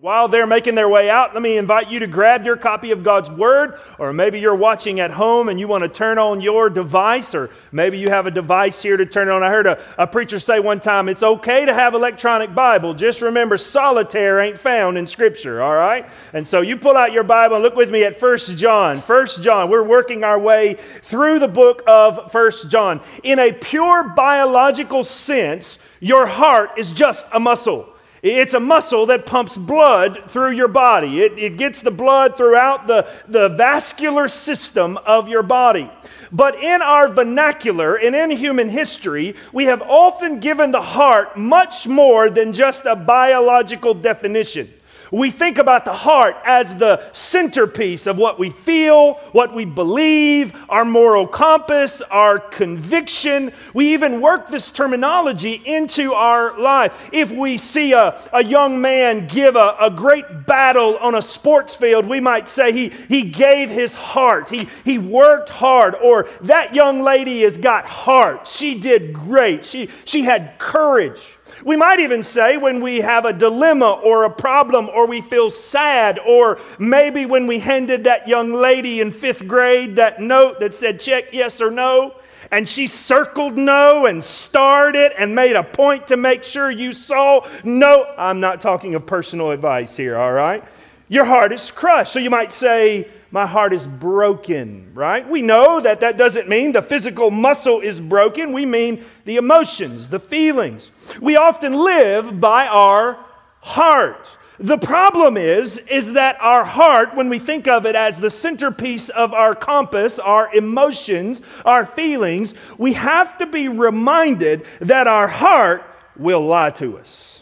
While they're making their way out, let me invite you to grab your copy of God's Word, or maybe you're watching at home and you want to turn on your device, or maybe you have a device here to turn on. I heard a, a preacher say one time, it's okay to have electronic Bible. Just remember, solitaire ain't found in Scripture, all right? And so you pull out your Bible and look with me at First John. First John, we're working our way through the book of First John. In a pure biological sense, your heart is just a muscle. It's a muscle that pumps blood through your body. It, it gets the blood throughout the, the vascular system of your body. But in our vernacular and in human history, we have often given the heart much more than just a biological definition. We think about the heart as the centerpiece of what we feel, what we believe, our moral compass, our conviction. We even work this terminology into our life. If we see a, a young man give a, a great battle on a sports field, we might say he, he gave his heart, he, he worked hard, or that young lady has got heart. She did great, she, she had courage. We might even say when we have a dilemma or a problem or we feel sad, or maybe when we handed that young lady in fifth grade that note that said check yes or no, and she circled no and starred it and made a point to make sure you saw no. I'm not talking of personal advice here, all right? Your heart is crushed. So you might say, my heart is broken, right? We know that that doesn't mean the physical muscle is broken. We mean the emotions, the feelings. We often live by our heart. The problem is is that our heart when we think of it as the centerpiece of our compass, our emotions, our feelings, we have to be reminded that our heart will lie to us.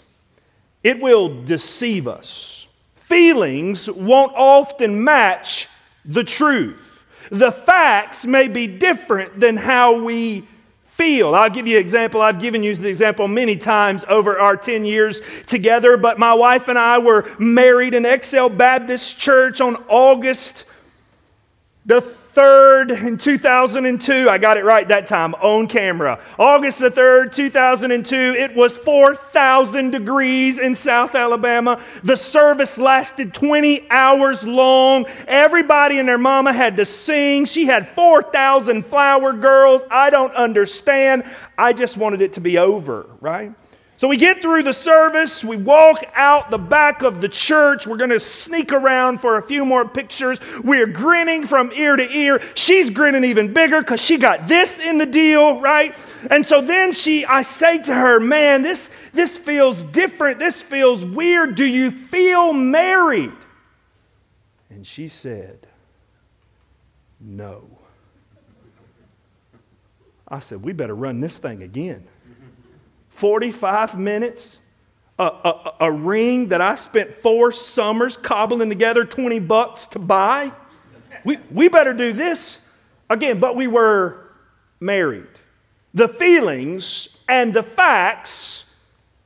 It will deceive us. Feelings won't often match the truth. The facts may be different than how we feel. I'll give you an example. I've given you the example many times over our 10 years together, but my wife and I were married in Excel Baptist Church on August the 3rd in 2002. I got it right that time on camera. August the 3rd, 2002. It was 4,000 degrees in South Alabama. The service lasted 20 hours long. Everybody and their mama had to sing. She had 4,000 flower girls. I don't understand. I just wanted it to be over, right? So we get through the service, we walk out the back of the church. We're going to sneak around for a few more pictures. We're grinning from ear to ear. She's grinning even bigger because she got this in the deal, right? And so then she, I say to her, man, this, this feels different. This feels weird. Do you feel married? And she said, no. I said, we better run this thing again. 45 minutes, a, a, a, ring that I spent four summers cobbling together 20 bucks to buy. We, we better do this again, but we were married. The feelings and the facts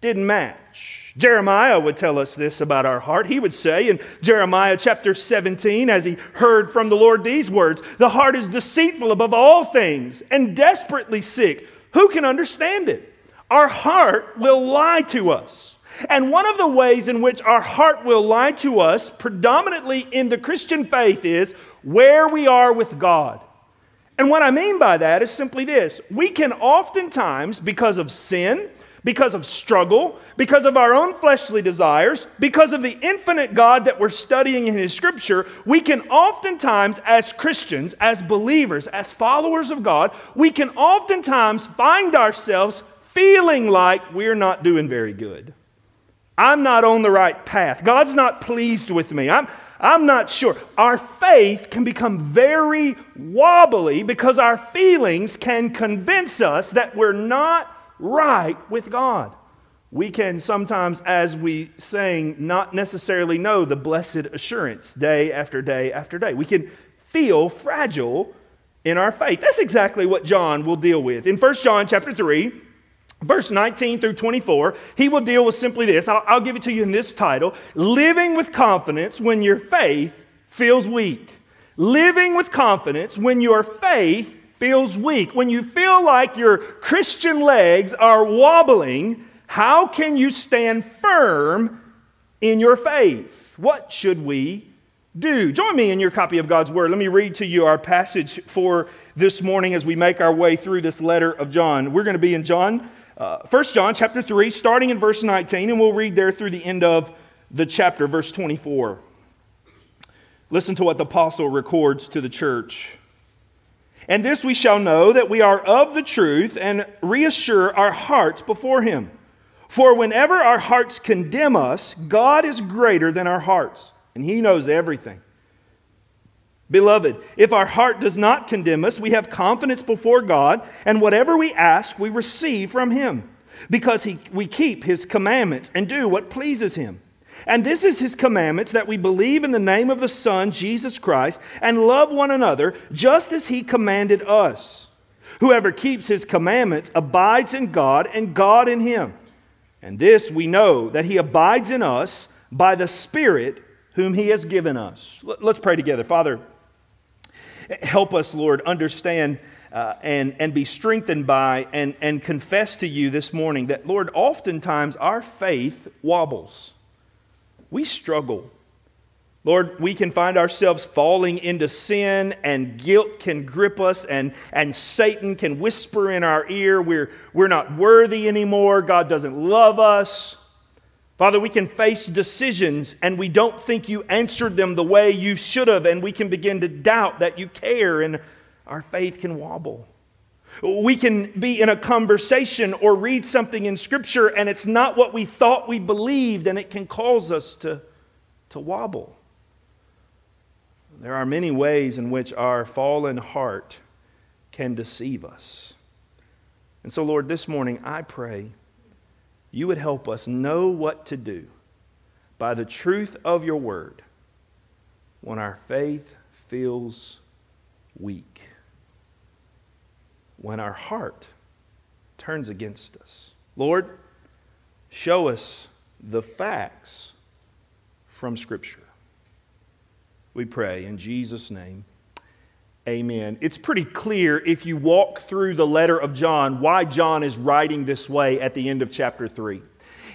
didn't match. Jeremiah would tell us this about our heart. He would say in Jeremiah chapter 17, as he heard from the Lord these words The heart is deceitful above all things and desperately sick. Who can understand it? Our heart will lie to us. And one of the ways in which our heart will lie to us, predominantly in the Christian faith, is where we are with God. And what I mean by that is simply this we can oftentimes, because of sin, because of struggle, because of our own fleshly desires, because of the infinite God that we're studying in His Scripture, we can oftentimes, as Christians, as believers, as followers of God, we can oftentimes find ourselves feeling like we're not doing very good. I'm not on the right path. God's not pleased with me. I'm, I'm not sure. Our faith can become very wobbly because our feelings can convince us that we're not right with God. We can sometimes, as we sang, not necessarily know the blessed assurance day after day after day. We can feel fragile in our faith. That's exactly what John will deal with. In 1 John chapter 3, verse 19 through 24, he will deal with simply this. I'll, I'll, give it to you in this title Living with Confidence When Your Faith Feels Weak. Living with confidence when your faith feels weak. When you feel like your Christian legs are wobbling, how can you stand firm in your faith. What should we do? Join me in your copy of God's Word. Let me read to you our passage for this morning as we make our way through this letter of John. We're going to be in John, uh, 1 John chapter 3, starting in verse 19, and we'll read there through the end of the chapter, verse 24. Listen to what the apostle records to the church. And this we shall know that we are of the truth and reassure our hearts before him. For whenever our hearts condemn us, God is greater than our hearts, and he knows everything. Beloved, if our heart does not condemn us, we have confidence before God, and whatever we ask, we receive from him, because he, we keep his commandments and do what pleases him. And this is his commandments that we believe in the name of the Son, Jesus Christ, and love one another just as he commanded us. Whoever keeps his commandments abides in God, and God in him. And this we know that he abides in us by the Spirit whom he has given us. Let's pray together. Father, help us, Lord, understand. Uh, and, and be strengthened by and, and confess to you this morning that, Lord, oftentimes our faith wobbles we struggle. Lord, we can find ourselves falling into sin, and guilt can grip us, and, and Satan can whisper in our ear, we're, we're not worthy anymore. God doesn't love us. Father, we can face decisions and we don't think you answered them the way you should have, and we can begin to doubt that you care, and our faith can wobble. We can be in a conversation or read something in Scripture and it's not what we thought we believed, and it can cause us to, to wobble. There are many ways in which our fallen heart can deceive us. And so, Lord, this morning I pray you would help us know what to do by the truth of your word when our faith feels weak when our heart turns against us. Lord, show us the facts from Scripture. We pray in Jesus' name. Amen. It's pretty clear if you walk through the letter of John why John is writing this way at the end of chapter 3.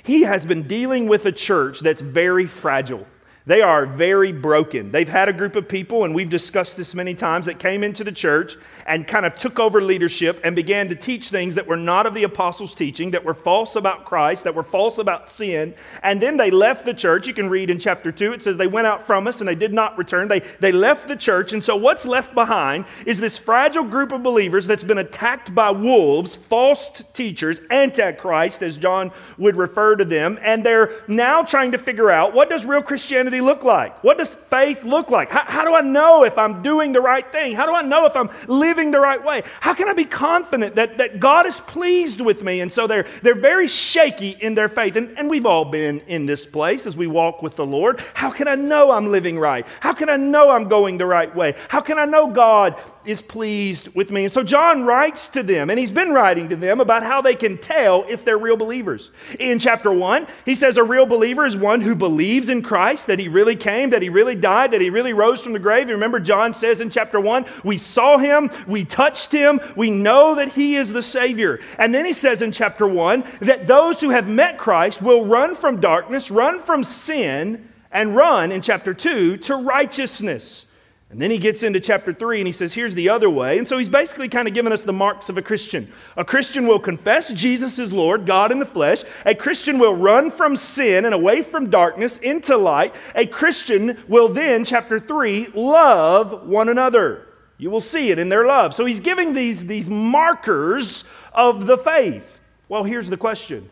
He has been dealing with a church that's very fragile. They are very broken. They've had a group of people, and we've discussed this many times, that came into the church and kind of took over leadership and began to teach things that were not of the apostles' teaching, that were false about Christ, that were false about sin. And then they left the church. You can read in chapter 2, it says they went out from us and they did not return. They, they left the church. And so what's left behind is this fragile group of believers that's been attacked by wolves, false teachers, antichrist, as John would refer to them. And they're now trying to figure out what does real Christianity look like? What does faith look like? How, how, do I know if I'm doing the right thing? How do I know if I'm living the right way? How can I be confident that, that God is pleased with me? And so they're, they're very shaky in their faith. And, and we've all been in this place as we walk with the Lord. How can I know I'm living right? How can I know I'm going the right way? How can I know God is pleased with me. And so John writes to them, and he's been writing to them about how they can tell if they're real believers. In chapter 1, he says a real believer is one who believes in Christ, that he really came, that he really died, that he really rose from the grave. You remember, John says in chapter 1, we saw him, we touched him, we know that he is the Savior. And then he says in chapter 1 that those who have met Christ will run from darkness, run from sin, and run in chapter 2 to righteousness. And then he gets into chapter 3 and he says, here's the other way. And so he's basically kind of giving us the marks of a Christian. A Christian will confess Jesus is Lord, God in the flesh. A Christian will run from sin and away from darkness into light. A Christian will then, chapter 3, love one another. You will see it in their love. So he's giving these, these markers of the faith. Well, here's the question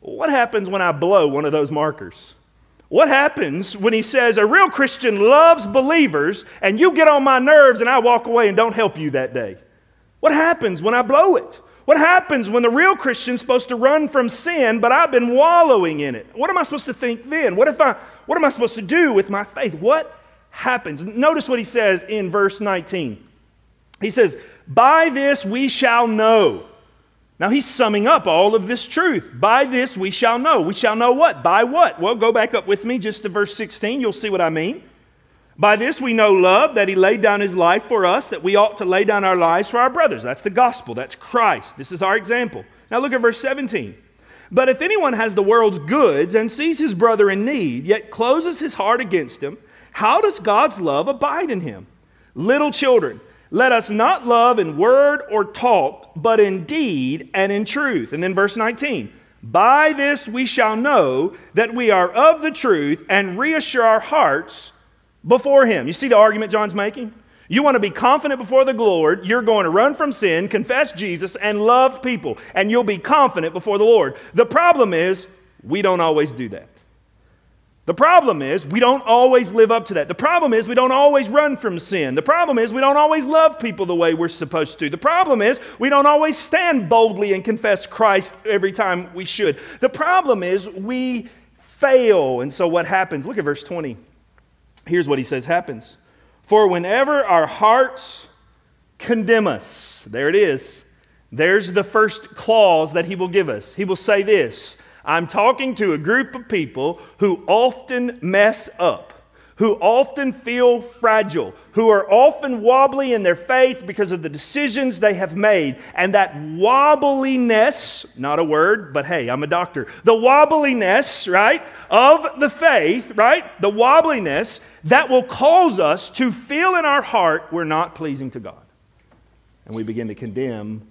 What happens when I blow one of those markers? What happens when he says a real Christian loves believers and you get on my nerves and I walk away and don't help you that day? What happens when I blow it? What happens when the real Christian's supposed to run from sin, but I've been wallowing in it? What am I supposed to think then? What if I what am I supposed to do with my faith? What happens? Notice what he says in verse 19. He says, "By this we shall know." Now he's summing up all of this truth. By this we shall know. We shall know what? By what? Well, go back up with me just to verse 16. You'll see what I mean. By this we know love, that he laid down his life for us, that we ought to lay down our lives for our brothers. That's the gospel. That's Christ. This is our example. Now look at verse 17. But if anyone has the world's goods and sees his brother in need, yet closes his heart against him, how does God's love abide in him? Little children, let us not love in word or talk, but in deed and in truth. And then verse 19 By this we shall know that we are of the truth and reassure our hearts before him. You see the argument John's making? You want to be confident before the Lord. You're going to run from sin, confess Jesus, and love people, and you'll be confident before the Lord. The problem is, we don't always do that. The problem is, we don't always live up to that. The problem is, we don't always run from sin. The problem is, we don't always love people the way we're supposed to. The problem is, we don't always stand boldly and confess Christ every time we should. The problem is, we fail. And so, what happens? Look at verse 20. Here's what he says happens. For whenever our hearts condemn us, there it is. There's the first clause that he will give us. He will say this I'm talking to a group of people who often mess up, who often feel fragile, who are often wobbly in their faith because of the decisions they have made. And that wobbliness, not a word, but hey, I'm a doctor. The wobbliness, right, of the faith, right, the wobbliness that will cause us to feel in our heart we're not pleasing to God. And we begin to condemn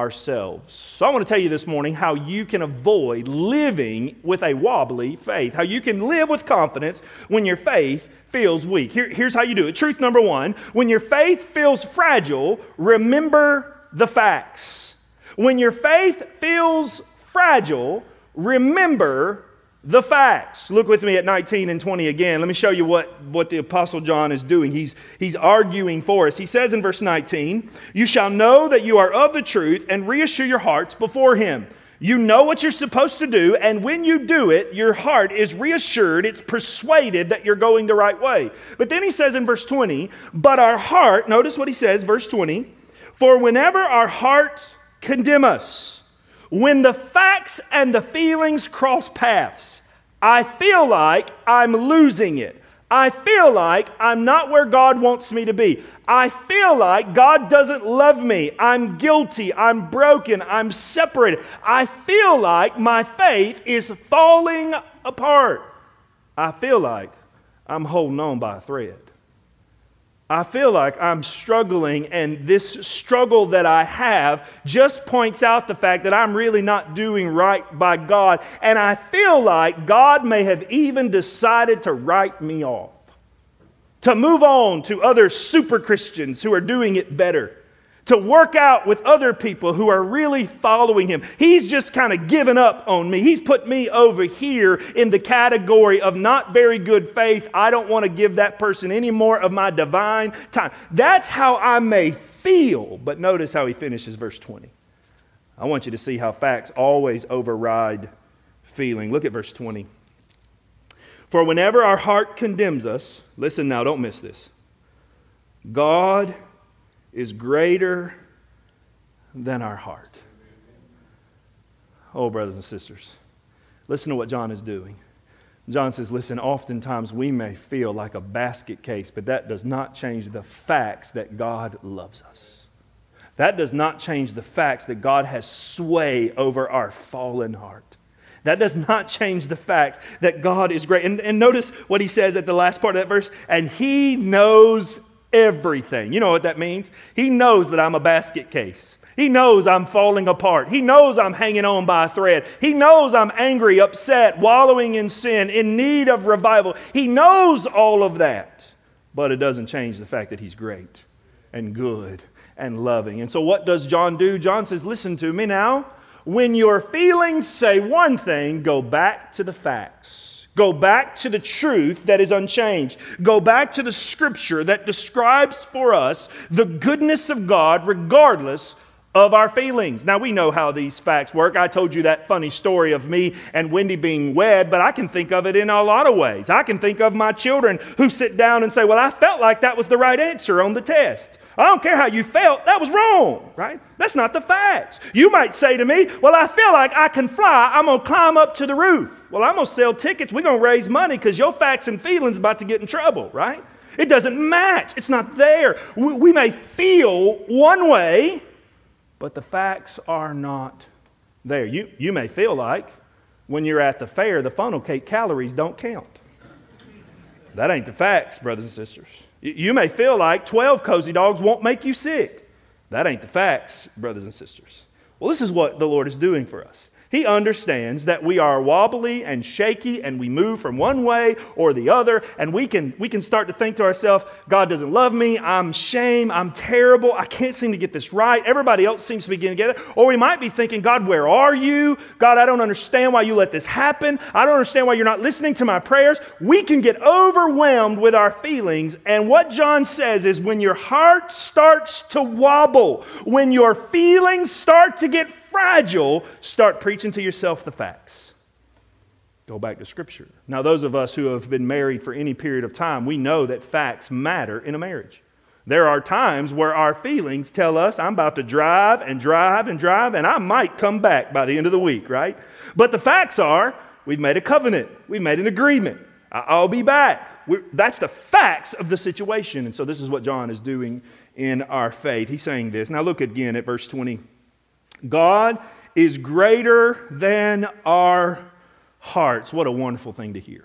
ourselves. So I want to tell you this morning how you can avoid living with a wobbly faith, how you can live with confidence when your faith feels weak. Here, here's how you do it. Truth number one when your faith feels fragile, remember the facts. When your faith feels fragile, remember the facts. Look with me at 19 and 20 again. Let me show you what, what the Apostle John is doing. He's, he's arguing for us. He says in verse 19, You shall know that you are of the truth and reassure your hearts before him. You know what you're supposed to do, and when you do it, your heart is reassured, it's persuaded that you're going the right way. But then he says in verse 20, But our heart, notice what he says, verse 20, For whenever our heart condemn us, when the facts and the feelings cross paths, I feel like I'm losing it. I feel like I'm not where God wants me to be. I feel like God doesn't love me. I'm guilty. I'm broken. I'm separated. I feel like my faith is falling apart. I feel like I'm holding on by a thread. I feel like I'm struggling, and this struggle that I have just points out the fact that I'm really not doing right by God. And I feel like God may have even decided to write me off, to move on to other super Christians who are doing it better to work out with other people who are really following him. He's just kind of given up on me. He's put me over here in the category of not very good faith. I don't want to give that person any more of my divine time. That's how I may feel. But notice how he finishes verse 20. I want you to see how facts always override feeling. Look at verse 20. For whenever our heart condemns us, listen now, don't miss this. God is greater than our heart. Oh, brothers and sisters, listen to what John is doing. John says, Listen, oftentimes we may feel like a basket case, but that does not change the facts that God loves us. That does not change the facts that God has sway over our fallen heart. That does not change the facts that God is great. And, and notice what he says at the last part of that verse and he knows everything. You know what that means? He knows that I'm a basket case. He knows I'm falling apart. He knows I'm hanging on by a thread. He knows I'm angry, upset, wallowing in sin, in need of revival. He knows all of that. But it doesn't change the fact that He's great and good and loving. And so, what does John do? John says, Listen to me now. When your feelings say one thing, go back to the facts. Go back to the truth that is unchanged. Go back to the scripture that describes for us the goodness of God regardless of our feelings. Now, we know how these facts work. I told you that funny story of me and Wendy being wed, but I can think of it in a lot of ways. I can think of my children who sit down and say, Well, I felt like that was the right answer on the test. I don't care how you felt, that was wrong, right? That's not the facts. You might say to me, Well, I feel like I can fly. I'm going to climb up to the roof. Well, I'm going to sell tickets. We're going to raise money because your facts and feelings about to get in trouble, right? It doesn't match. It's not there. We, we may feel one way, but the facts are not there. You, you may feel like when you're at the fair, the funnel cake calories don't count. That ain't the facts, brothers and sisters. You may feel like 12 cozy dogs won't make you sick. That ain't the facts, brothers and sisters. Well, this is what the Lord is doing for us. He understands that we are wobbly and shaky and we move from one way or the other, and we can, we can start to think to ourselves, God doesn't love me, I'm shame, I'm terrible, I can't seem to get this right. Everybody else seems to be getting together. Or we might be thinking, God, where are you? God, I don't understand why you let this happen. I don't understand why you're not listening to my prayers. We can get overwhelmed with our feelings, and what John says is when your heart starts to wobble, when your feelings start to get fragile, start preaching to yourself the facts. Go back to Scripture. Now, those of us who have been married for any period of time, we know that facts matter in a marriage. There are times where our feelings tell us, I'm about to drive and drive and drive, and I might come back by the end of the week, right? But the facts are, we've made a covenant, we've made an agreement. I'll be back. We're, that's the facts of the situation. And so, this is what John is doing in our faith. He's saying this. Now, look again at verse 20. God is greater than our hearts. What a wonderful thing to hear.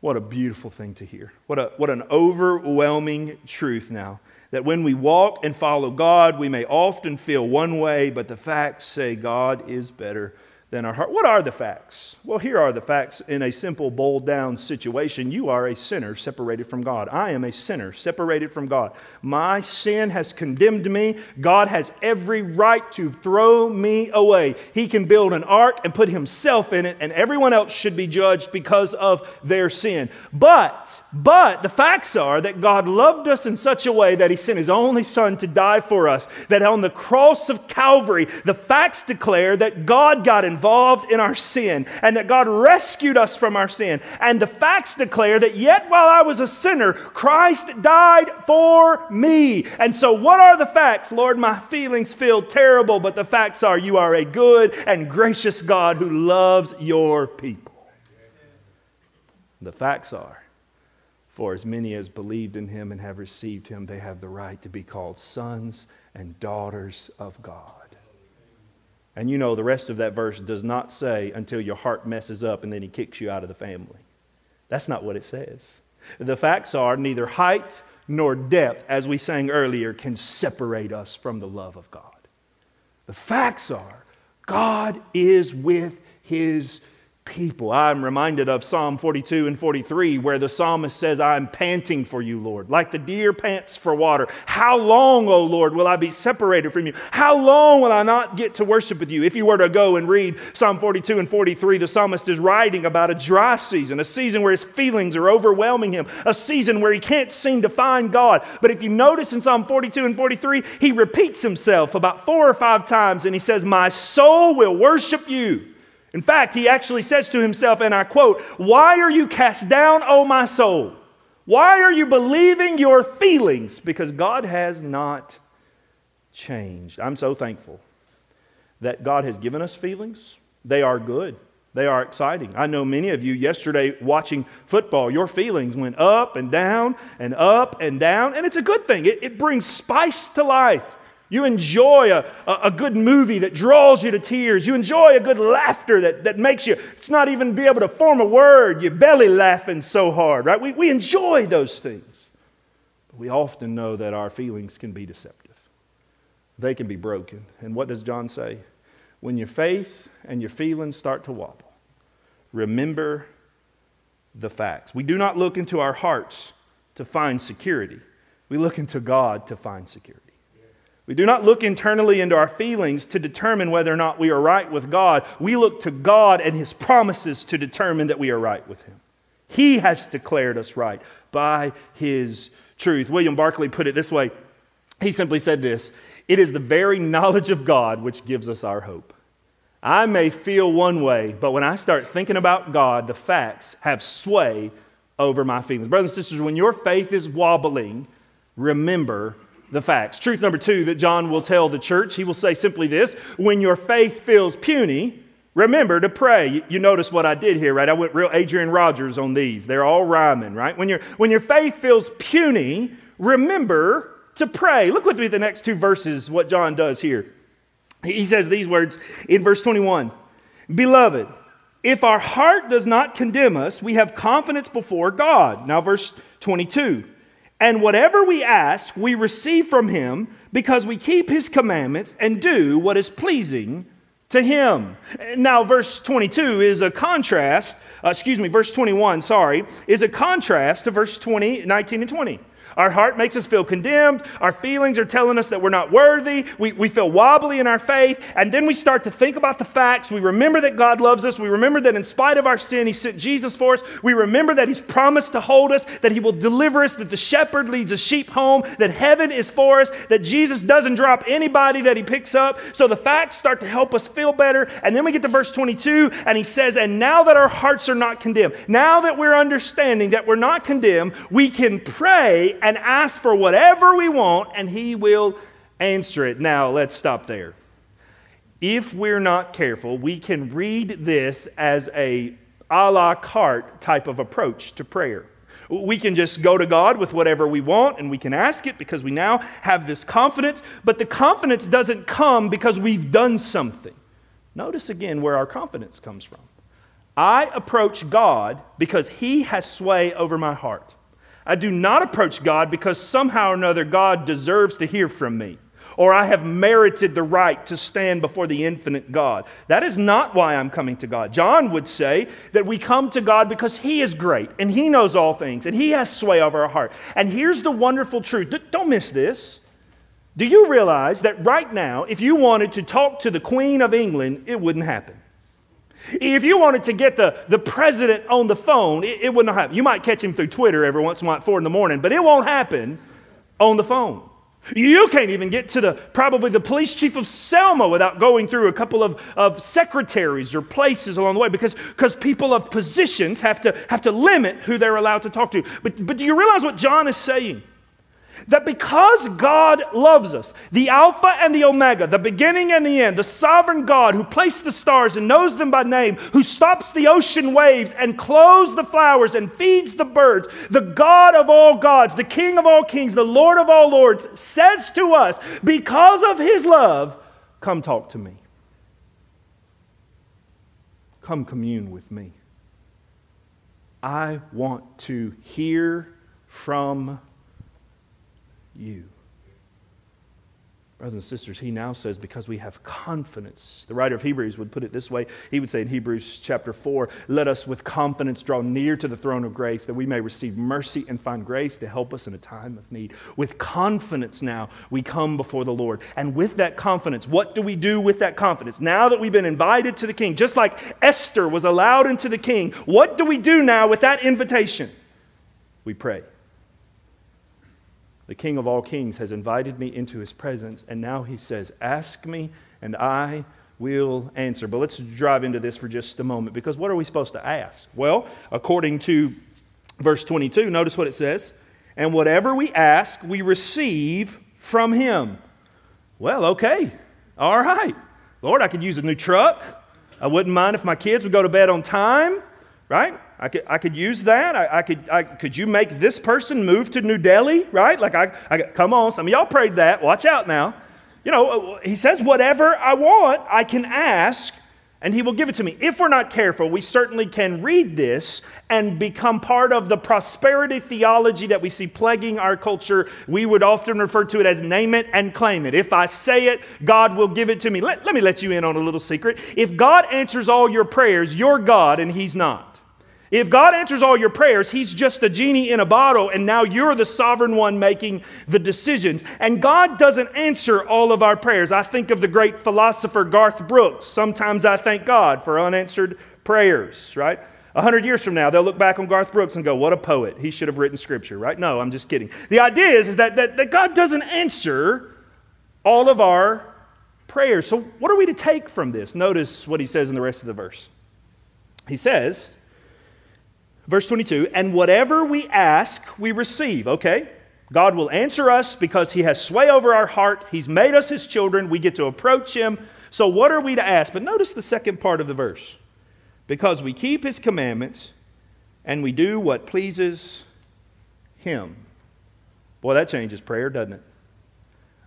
What a beautiful thing to hear. What, a, what an overwhelming truth now. That when we walk and follow God, we may often feel one way, but the facts say God is better than our heart. What are the facts? Well, here are the facts in a simple, boiled down situation. You are a sinner separated from God. I am a sinner separated from God. My sin has condemned me. God has every right to throw me away. He can build an ark and put himself in it, and everyone else should be judged because of their sin. But, but the facts are that God loved us in such a way that he sent his only son to die for us. That on the cross of Calvary, the facts declare that God got involved involved in our sin and that God rescued us from our sin. And the facts declare that yet while I was a sinner, Christ died for me. And so, what are the facts? Lord, my feelings feel terrible, but the facts are you are a good and gracious God who loves your people. The facts are, for as many as believed in him and have received him, they have the right to be called sons and daughters of God. And you know, the rest of that verse does not say until your heart messes up and then he kicks you out of the family. That's not what it says. The facts are neither height nor depth, as we sang earlier, can separate us from the love of God. The facts are God is with his people. I'm reminded of Psalm 42 and 43, where the psalmist says, I'm panting for you, Lord, like the deer pants for water. How long, O Lord, will I be separated from you? How long will I not get to worship with you? If you were to go and read Psalm 42 and 43, the psalmist is writing about a dry season, a season where his feelings are overwhelming him, a season where he can't seem to find God. But if you notice in Psalm 42 and 43, he repeats himself about four or five times and he says, My soul will worship you. In fact, he actually says to himself, and I quote, Why are you cast down, O my soul? Why are you believing your feelings? Because God has not changed. I'm so thankful that God has given us feelings. They are good, they are exciting. I know many of you yesterday watching football, your feelings went up and down and up and down, and it's a good thing. It, it brings spice to life. You enjoy a, a, good movie that draws you to tears. You enjoy a good laughter that, that makes you, it's not even be able to form a word. You're belly laughing so hard, right? We, we enjoy those things. But we often know that our feelings can be deceptive, they can be broken. And what does John say? When your faith and your feelings start to wobble, remember the facts. We do not look into our hearts to find security, we look into God to find security. We do not look internally into our feelings to determine whether or not we are right with God. We look to God and His promises to determine that we are right with Him. He has declared us right by His truth. William Barclay put it this way He simply said this It is the very knowledge of God which gives us our hope. I may feel one way, but when I start thinking about God, the facts have sway over my feelings. Brothers and sisters, when your faith is wobbling, remember the facts. Truth number two that John will tell the church, he will say simply this when your faith feels puny, remember to pray. You, notice what I did here, right? I went real Adrian Rogers on these. They're all rhyming, right? When, you when your faith feels puny, remember to pray. Look with me the next two verses, what John does here. He says these words in verse 21 Beloved, if our heart does not condemn us, we have confidence before God. Now, verse 22 And whatever we ask, we receive from him because we keep his commandments and do what is pleasing to him. Now, verse 22 is a contrast, uh, excuse me, verse 21, sorry, is a contrast to verse 20, 19 and 20. Our heart makes us feel condemned. Our feelings are telling us that we're not worthy. We, we feel wobbly in our faith. And then we start to think about the facts. We remember that God loves us. We remember that in spite of our sin, He sent Jesus for us. We remember that He's promised to hold us, that He will deliver us, that the shepherd leads a sheep home, that heaven is for us, that Jesus doesn't drop anybody that He picks up. So the facts start to help us feel better. And then we get to verse 22, and He says, And now that our hearts are not condemned, now that we're understanding that we're not condemned, we can pray and ask for whatever we want, and He will answer it. Now, let's stop there. If we're not careful, we can read this as a a la carte type of approach to prayer. We can just go to God with whatever we want and we can ask it because we now have this confidence, but the confidence doesn't come because we've done something. Notice again where our confidence comes from. I approach God because He has sway over my heart. I do not approach God because somehow or another God deserves to hear from me or I have merited the right to stand before the infinite God. That is not why I'm coming to God. John would say that we come to God because He is great and He knows all things and He has sway over our heart. And here's the wonderful truth don't miss this. Do you realize that right now, if you wanted to talk to the Queen of England, it wouldn't happen? If you wanted to get the, the president on the phone, it, it wouldn't happen. You might catch him through Twitter every once in a while at four in the morning, but it won't happen on the phone. You can't even get to the probably the police chief of Selma without going through a couple of, of secretaries or places along the way because because people of positions have to have to limit who they're allowed to talk to. But but do you realize what John is saying? That because God loves us, the Alpha and the Omega, the beginning and the end, the sovereign God who placed the stars and knows them by name, who stops the ocean waves and clothes the flowers and feeds the birds, the God of all gods, the King of all kings, the Lord of all lords, says to us, because of his love, come talk to me. Come commune with me. I want to hear from you. Brothers and sisters, he now says, because we have confidence. The writer of Hebrews would put it this way. He would say in Hebrews chapter 4, let us with confidence draw near to the throne of grace that we may receive mercy and find grace to help us in a time of need. With confidence now, we come before the Lord. And with that confidence, what do we do with that confidence? Now that we've been invited to the king, just like Esther was allowed into the king, what do we do now with that invitation? We pray. The King of all kings has invited me into his presence, and now he says, Ask me, and I will answer. But let's drive into this for just a moment, because what are we supposed to ask? Well, according to verse 22, notice what it says And whatever we ask, we receive from him. Well, okay. All right. Lord, I could use a new truck. I wouldn't mind if my kids would go to bed on time, right? I could, I could use that. I, I could, I, could you make this person move to New Delhi, right? Like, I, I, come on, some of y'all prayed that. Watch out now. You know, he says, whatever I want, I can ask, and he will give it to me. If we're not careful, we certainly can read this and become part of the prosperity theology that we see plaguing our culture. We would often refer to it as name it and claim it. If I say it, God will give it to me. Let, let me let you in on a little secret. If God answers all your prayers, you're God and he's not. If God answers all your prayers, He's just a genie in a bottle, and now you're the sovereign one making the decisions. And God doesn't answer all of our prayers. I think of the great philosopher Garth Brooks. Sometimes I thank God for unanswered prayers, right? A hundred years from now, they'll look back on Garth Brooks and go, What a poet. He should have written scripture, right? No, I'm just kidding. The idea is, is that, that, that God doesn't answer all of our prayers. So, what are we to take from this? Notice what he says in the rest of the verse. He says, Verse 22 And whatever we ask, we receive. Okay? God will answer us because He has sway over our heart. He's made us His children. We get to approach Him. So, what are we to ask? But notice the second part of the verse because we keep His commandments and we do what pleases Him. Boy, that changes prayer, doesn't it?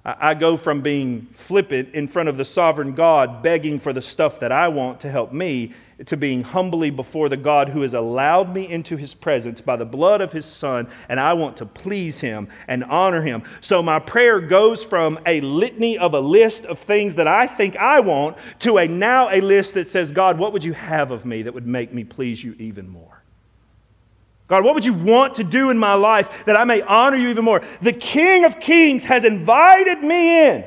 I go from being flippant in front of the sovereign God, begging for the stuff that I want to help me, to being humbly before the God who has allowed me into his presence by the blood of his son, and I want to please him and honor him. So my prayer goes from a litany of a list of things that I think I want to a now a list that says, God, what would you have of me that would make me please you even more? God, what would you want to do in my life that I may honor you even more? The King of Kings has invited me in.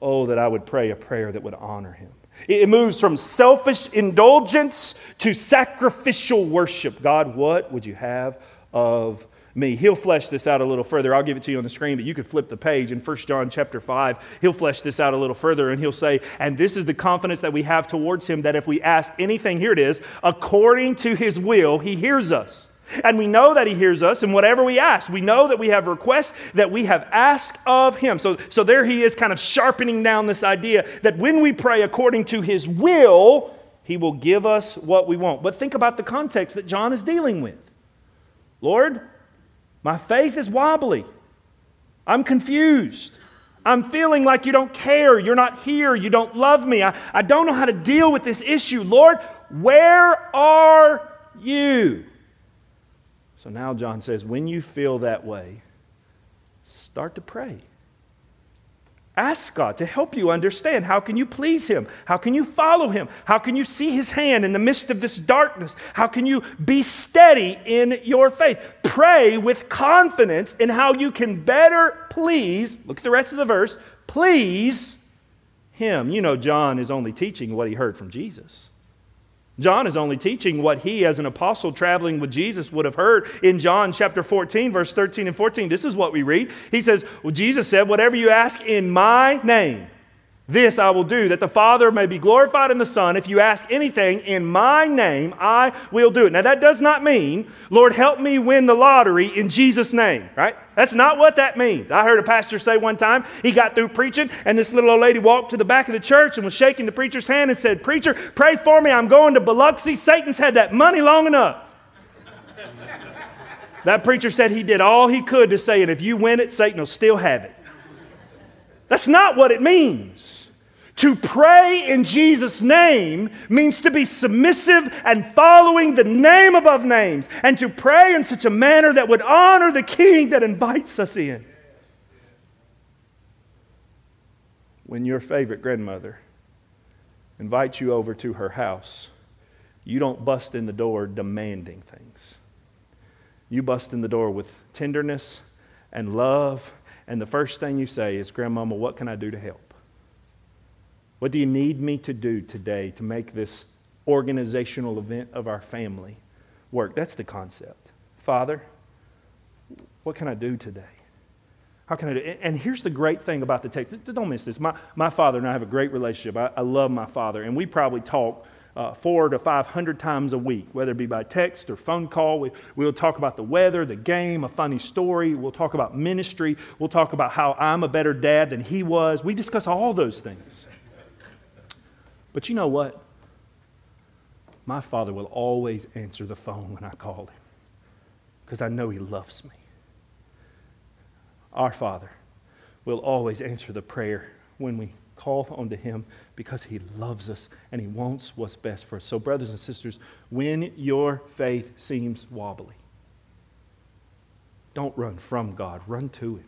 Oh, that I would pray a prayer that would honor him. It moves from selfish indulgence to sacrificial worship. God, what would you have of me? He'll flesh this out a little further. I'll give it to you on the screen, but you could flip the page in 1 John chapter 5. He'll flesh this out a little further and he'll say, And this is the confidence that we have towards him that if we ask anything, here it is, according to his will, he hears us. And we know that He hears us, and whatever we ask, we know that we have requests that we have asked of Him. So, so there He is, kind of sharpening down this idea that when we pray according to His will, He will give us what we want. But think about the context that John is dealing with. Lord, my faith is wobbly. I'm confused. I'm feeling like you don't care. You're not here. You don't love me. I, I don't know how to deal with this issue. Lord, where are you? So now John says, when you feel that way, start to pray. Ask God to help you understand how can you please him? How can you follow him? How can you see his hand in the midst of this darkness? How can you be steady in your faith? Pray with confidence in how you can better please, look at the rest of the verse, please him. You know John is only teaching what he heard from Jesus. John is only teaching what he, as an apostle traveling with Jesus, would have heard in John chapter 14, verse 13 and 14. This is what we read. He says, Well, Jesus said, Whatever you ask in my name, this I will do, that the Father may be glorified in the Son. If you ask anything in my name, I will do it. Now, that does not mean, Lord, help me win the lottery in Jesus' name, right? That's not what that means. I heard a pastor say one time, he got through preaching, and this little old lady walked to the back of the church and was shaking the preacher's hand and said, Preacher, pray for me. I'm going to Biloxi. Satan's had that money long enough. that preacher said he did all he could to say, and if you win it, Satan will still have it. That's not what it means. To pray in Jesus' name means to be submissive and following the name above names, and to pray in such a manner that would honor the King that invites us in. When your favorite grandmother invites you over to her house, you don't bust in the door demanding things. You bust in the door with tenderness and love, and the first thing you say is, Grandmama, what can I do to help? What do you need me to do today to make this organizational event of our family work? That's the concept. Father, what can I do today? How can I do? And here's the great thing about the text. Don't miss this. My, my father and I have a great relationship. I, I love my father, and we probably talk uh, four to 500 times a week, whether it be by text or phone call. We, we'll talk about the weather, the game, a funny story. We'll talk about ministry. We'll talk about how I'm a better dad than he was. We discuss all those things. But you know what? My father will always answer the phone when I call him because I know he loves me. Our Father will always answer the prayer when we call unto him because he loves us and he wants what's best for us. So, brothers and sisters, when your faith seems wobbly, don't run from God, run to him.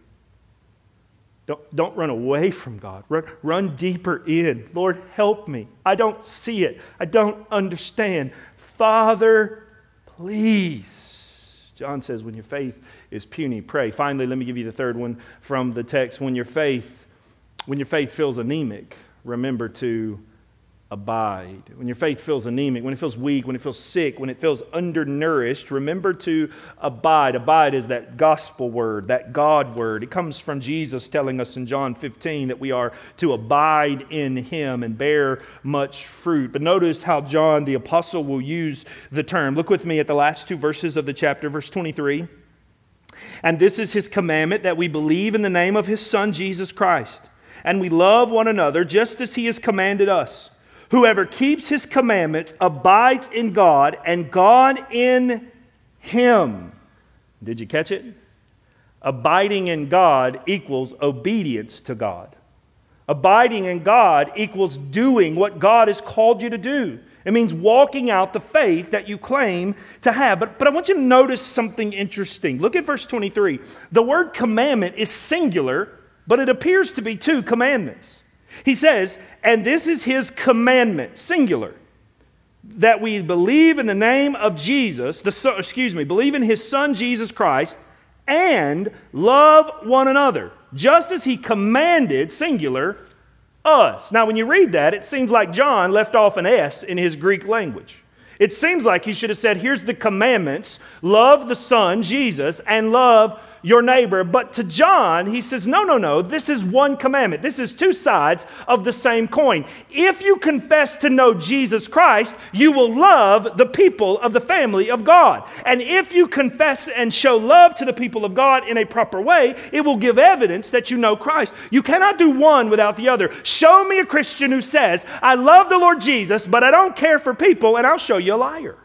Don't, don't run away from God. Run, run deeper in. Lord, help me. I don't see it. I don't understand. Father, please. John says, when your faith is puny, pray. Finally, let me give you the third one from the text. When your faith, when your faith feels anemic, remember to abide. When your faith feels anemic, when it feels weak, when it feels sick, when it feels undernourished, remember to abide. Abide is that gospel word, that God word. It comes from Jesus telling us in John 15 that we are to abide in him and bear much fruit. But notice how John the apostle will use the term. Look with me at the last two verses of the chapter, verse 23. And this is his commandment that we believe in the name of his son Jesus Christ and we love one another just as he has commanded us. Whoever keeps his commandments abides in God, and God in him. Did you catch it? Abiding in God equals obedience to God. Abiding in God equals doing what God has called you to do. It means walking out the faith that you claim to have. But, but I want you to notice something interesting. Look at verse 23. The word commandment is singular, but it appears to be two commandments. He says, and this is his commandment, singular, that we believe in the name of Jesus, the, excuse me, believe in his son Jesus Christ, and love one another, just as he commanded, singular, us. Now, when you read that, it seems like John left off an S in his Greek language. It seems like he should have said, Here's the commandments love the Son, Jesus, and love your neighbor. But to John, he says, no, no, no, this is one commandment. This is two sides of the same coin. If you confess to know Jesus Christ, you will love the people of the family of God. And if you confess and show love to the people of God in a proper way, it will give evidence that you know Christ. You cannot do one without the other. Show me a Christian who says, I love the Lord Jesus, but I don't care for people, and I'll show you a liar.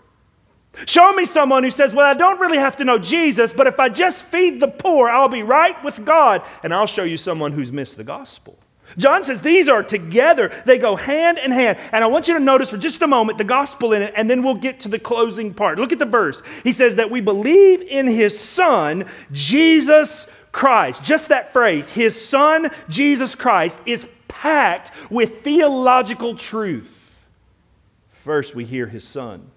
Show me someone who says, Well, I don't really have to know Jesus, but if I just feed the poor, I'll be right with God. And I'll show you someone who's missed the gospel. John says these are together, they go hand in hand. And I want you to notice for just a moment the gospel in it, and then we'll get to the closing part. Look at the verse. He says that we believe in his son, Jesus Christ. Just that phrase, his son, Jesus Christ, is packed with theological truth. First, we hear his son.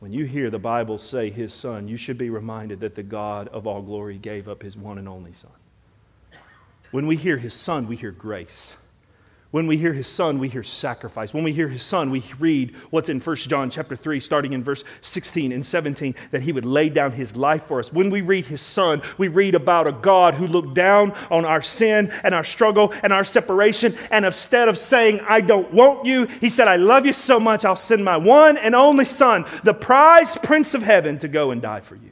When you hear the Bible say his son, you should be reminded that the God of all glory gave up his one and only son. When we hear his son, we hear grace. When we hear his son, we hear sacrifice. When we hear his son, we read what's in 1 John chapter 3, starting in verse 16 and 17, that he would lay down his life for us. When we read his son, we read about a God who looked down on our sin and our struggle and our separation. And instead of saying, I don't want you, he said, I love you so much, I'll send my one and only son, the prized prince of heaven, to go and die for you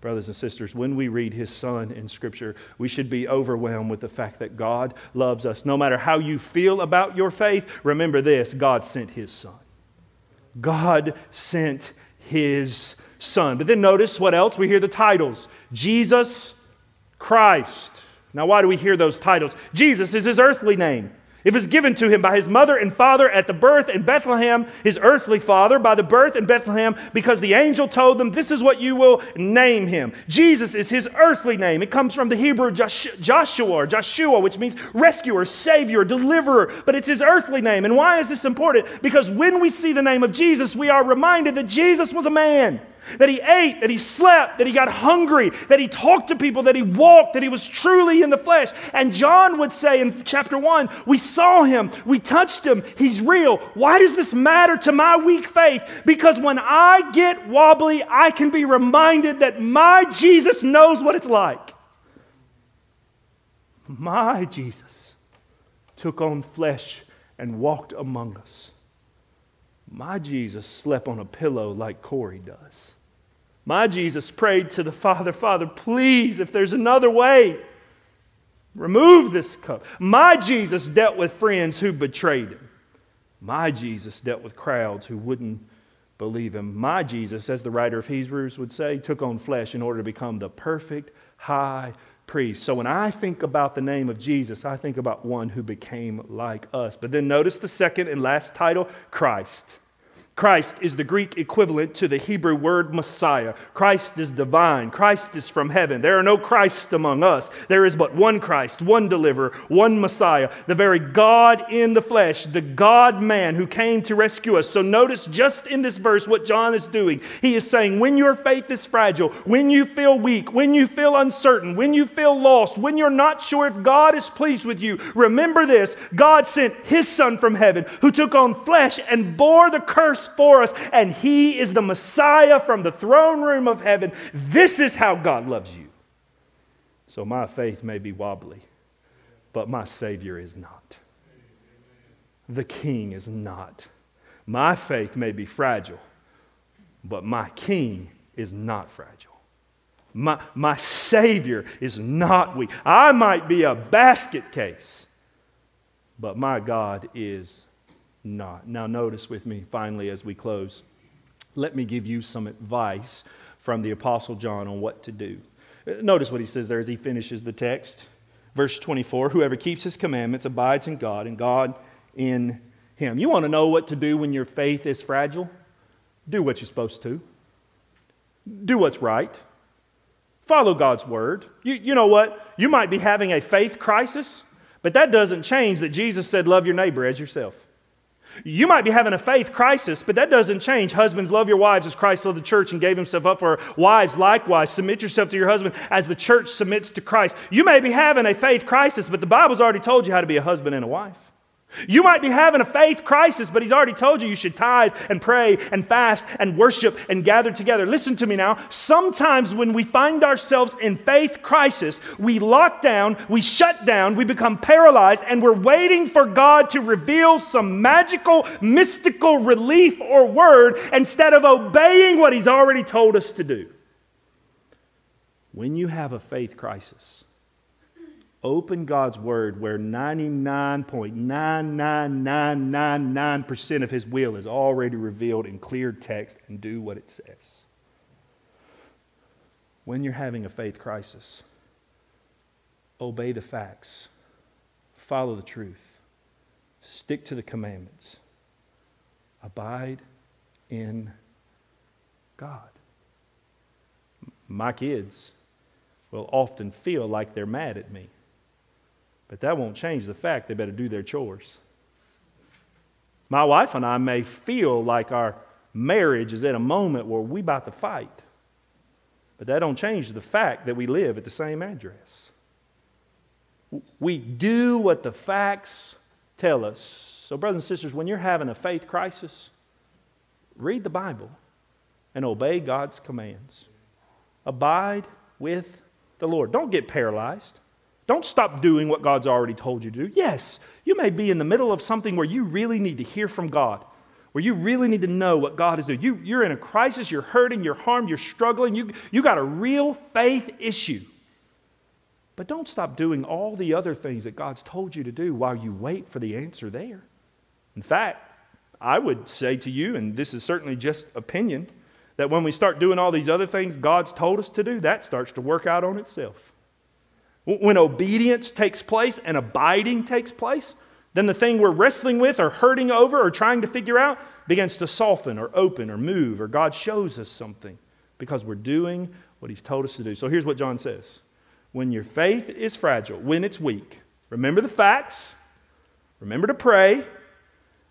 brothers and sisters, when we read his son in Scripture, we should be overwhelmed with the fact that God loves us. No matter how you feel about your faith, remember this God sent his son. God sent his son. But then notice what else? We hear the titles Jesus Christ. Now, why do we hear those titles? Jesus is his earthly name. It was given to him by his mother and father at the birth in Bethlehem, his earthly father, by the birth in Bethlehem, because the angel told them, This is what you will name him. Jesus is his earthly name. It comes from the Hebrew Joshua, Joshua, which means rescuer, savior, deliverer, but it's his earthly name. And why is this important? Because when we see the name of Jesus, we are reminded that Jesus was a man that he ate, that he slept, that he got hungry, that he talked to people, that he walked, that he was truly in the flesh. And John would say in chapter 1, we saw him, we touched him, he's real. Why does this matter to my weak faith? Because when I get wobbly, I can be reminded that my Jesus knows what it's like. My Jesus took on flesh and walked among us. My Jesus slept on a pillow like Corey does. My Jesus prayed to the Father, Father, please, if there's another way, remove this cup. My Jesus dealt with friends who betrayed him. My Jesus dealt with crowds who wouldn't believe him. My Jesus, as the writer of Hebrews would say, took on flesh in order to become the perfect high priest. So when I think about the name of Jesus, I think about one who became like us. But then notice the second and last title Christ. Christ is the Greek equivalent to the Hebrew word Messiah. Christ is divine. Christ is from heaven. There are no Christ among us. There is but one Christ, one deliverer, one Messiah, the very God in the flesh, the God man who came to rescue us. So notice just in this verse what John is doing. He is saying, when your faith is fragile, when you feel weak, when you feel uncertain, when you feel lost, when you're not sure if God is pleased with you, remember this God sent his Son from heaven who took on flesh and bore the curse for us, and He is the Messiah from the throne room of heaven. This is how God loves you. So my faith may be wobbly, but my Savior is not. The King is not. My faith may be fragile, but my King is not fragile. My, my Savior is not weak. I might be a basket case, but my God is not. Now, notice with me finally as we close. Let me give you some advice from the Apostle John on what to do. Uh, notice what he says there as he finishes the text. Verse 24 Whoever keeps his commandments abides in God, and God in him. You want to know what to do when your faith is fragile? Do what you're supposed to, do what's right. Follow God's word. You, you know what? You might be having a faith crisis, but that doesn't change that Jesus said, Love your neighbor as yourself. You might be having a faith crisis, but that doesn't change. Husbands, love your wives as Christ loved the church and gave himself up for her. Wives, likewise, submit yourself to your husband as the church submits to Christ. You may be having a faith crisis, but the Bible's already told you how to be a husband and a wife. You might be having a faith crisis, but he's already told you you should tithe and pray and fast and worship and gather together. Listen to me now. Sometimes when we find ourselves in faith crisis, we lock down, we shut down, we become paralyzed, and we're waiting for God to reveal some magical, mystical relief or word instead of obeying what he's already told us to do. When you have a faith crisis, Open God's Word where 99.99999% of His will is already revealed in clear text and do what it says. When you're having a faith crisis, obey the facts, follow the truth, stick to the commandments, abide in God. My kids will often feel like they're mad at me but that won't change the fact they better do their chores. My wife and I may feel like our marriage is at a moment where we about to fight. But that don't change the fact that we live at the same address. We do what the facts tell us. So, brothers and sisters, when you're having a faith crisis, read the Bible and obey God's commands. Abide with the Lord. Don't get paralyzed. Don't stop doing what God's already told you to do. Yes, you may be in the middle of something where you really need to hear from God, where you really need to know what God is doing. You, you're in a crisis, you're hurting, you're harmed, you're struggling, you, you got a real faith issue. But don't stop doing all the other things that God's told you to do while you wait for the answer there. In fact, I would say to you, and this is certainly just opinion, that when we start doing all these other things God's told us to do, that starts to work out on itself. When obedience takes place and abiding takes place, then the thing we're wrestling with or hurting over or trying to figure out begins to soften or open or move, or God shows us something because we're doing what He's told us to do. So here's what John says When your faith is fragile, when it's weak, remember the facts, remember to pray,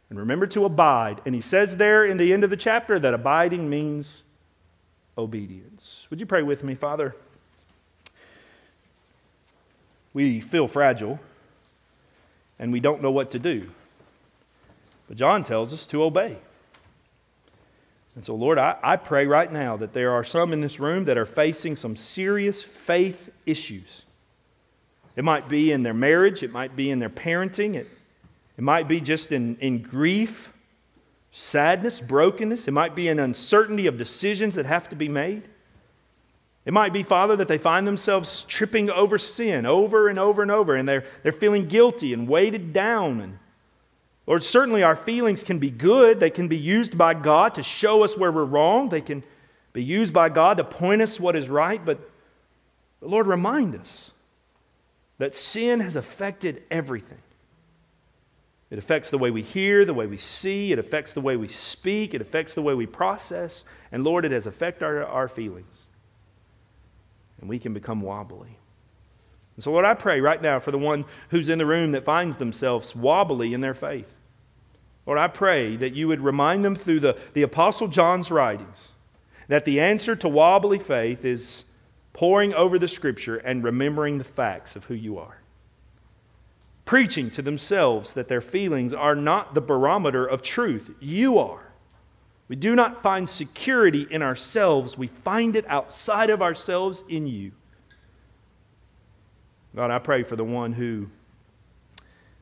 and remember to abide. And He says there in the end of the chapter that abiding means obedience. Would you pray with me, Father? We feel fragile and we don't know what to do. But John tells us to obey. And so, Lord, I, I pray right now that there are some in this room that are facing some serious faith issues. It might be in their marriage, it might be in their parenting, it, it might be just in, in grief, sadness, brokenness, it might be an uncertainty of decisions that have to be made. It might be, Father, that they find themselves tripping over sin over and over and over, and they're, they're feeling guilty and weighted down. And Lord, certainly our feelings can be good. They can be used by God to show us where we're wrong. They can be used by God to point us what is right. But, but Lord, remind us that sin has affected everything. It affects the way we hear, the way we see, it affects the way we speak, it affects the way we process. And Lord, it has affected our, our feelings and we can become wobbly. And so, Lord, I pray right now for the one who's in the room that finds themselves wobbly in their faith. Lord, I pray that you would remind them through the, the Apostle John's writings that the answer to wobbly faith is poring over the Scripture and remembering the facts of who you are. Preaching to themselves that their feelings are not the barometer of truth, you are. We do not find security in ourselves, we find it outside of ourselves in you. God, I pray for the one who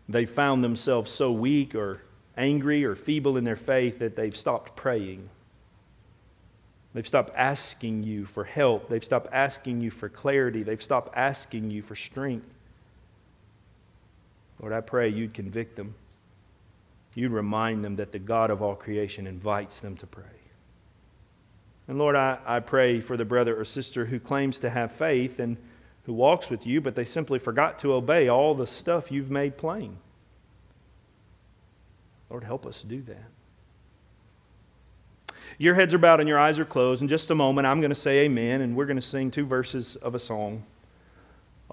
they found themselves so weak or angry or feeble in their faith that they've stopped praying. They've stopped asking you for help. They've stopped asking you for clarity. They've stopped asking you for strength. Lord, I pray you'd convict them you'd remind them that the God of all creation invites them to pray. And Lord, I, I pray for the brother or sister who claims to have faith and who walks with you, but they simply forgot to obey all the stuff you've made plain. Lord, help us do that. Your heads are bowed and your eyes are closed. In just a moment, I'm going to say amen, and we're going to sing two verses of a song.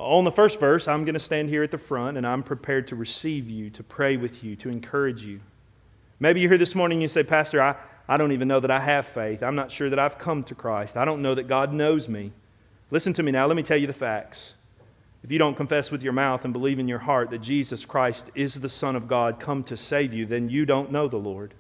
On the first verse, I'm going to stand here at the front, and I'm prepared to receive you, to pray with you, to encourage you. Maybe you're here this morning and you say, Pastor, I, I don't even know that I have faith. I'm not sure that I've come to Christ. I don't know that God knows me. Listen to me now. Let me tell you the facts. If you don't confess with your mouth and believe in your heart that Jesus Christ is the Son of God come to save you, then you don't know the Lord.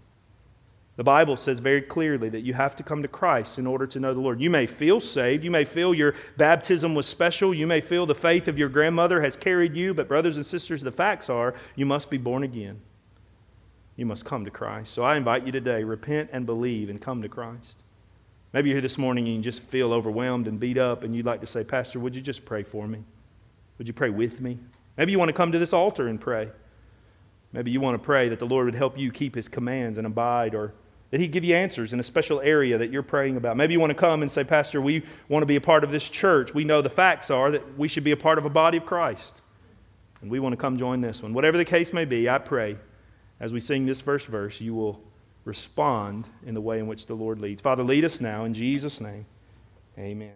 The Bible says very clearly that you have to come to Christ in order to know the Lord. You may feel saved. You may feel your baptism was special. You may feel the faith of your grandmother has carried you. But, brothers and sisters, the facts are you must be born again. You must come to Christ. So I invite you today repent and believe and come to Christ. Maybe you're here this morning and you just feel overwhelmed and beat up, and you'd like to say, Pastor, would you just pray for me? Would you pray with me? Maybe you want to come to this altar and pray. Maybe you want to pray that the Lord would help you keep his commands and abide, or that he'd give you answers in a special area that you're praying about. Maybe you want to come and say, Pastor, we want to be a part of this church. We know the facts are that we should be a part of a body of Christ. And we want to come join this one. Whatever the case may be, I pray as we sing this first verse, you will respond in the way in which the Lord leads. Father, lead us now in Jesus' name. Amen.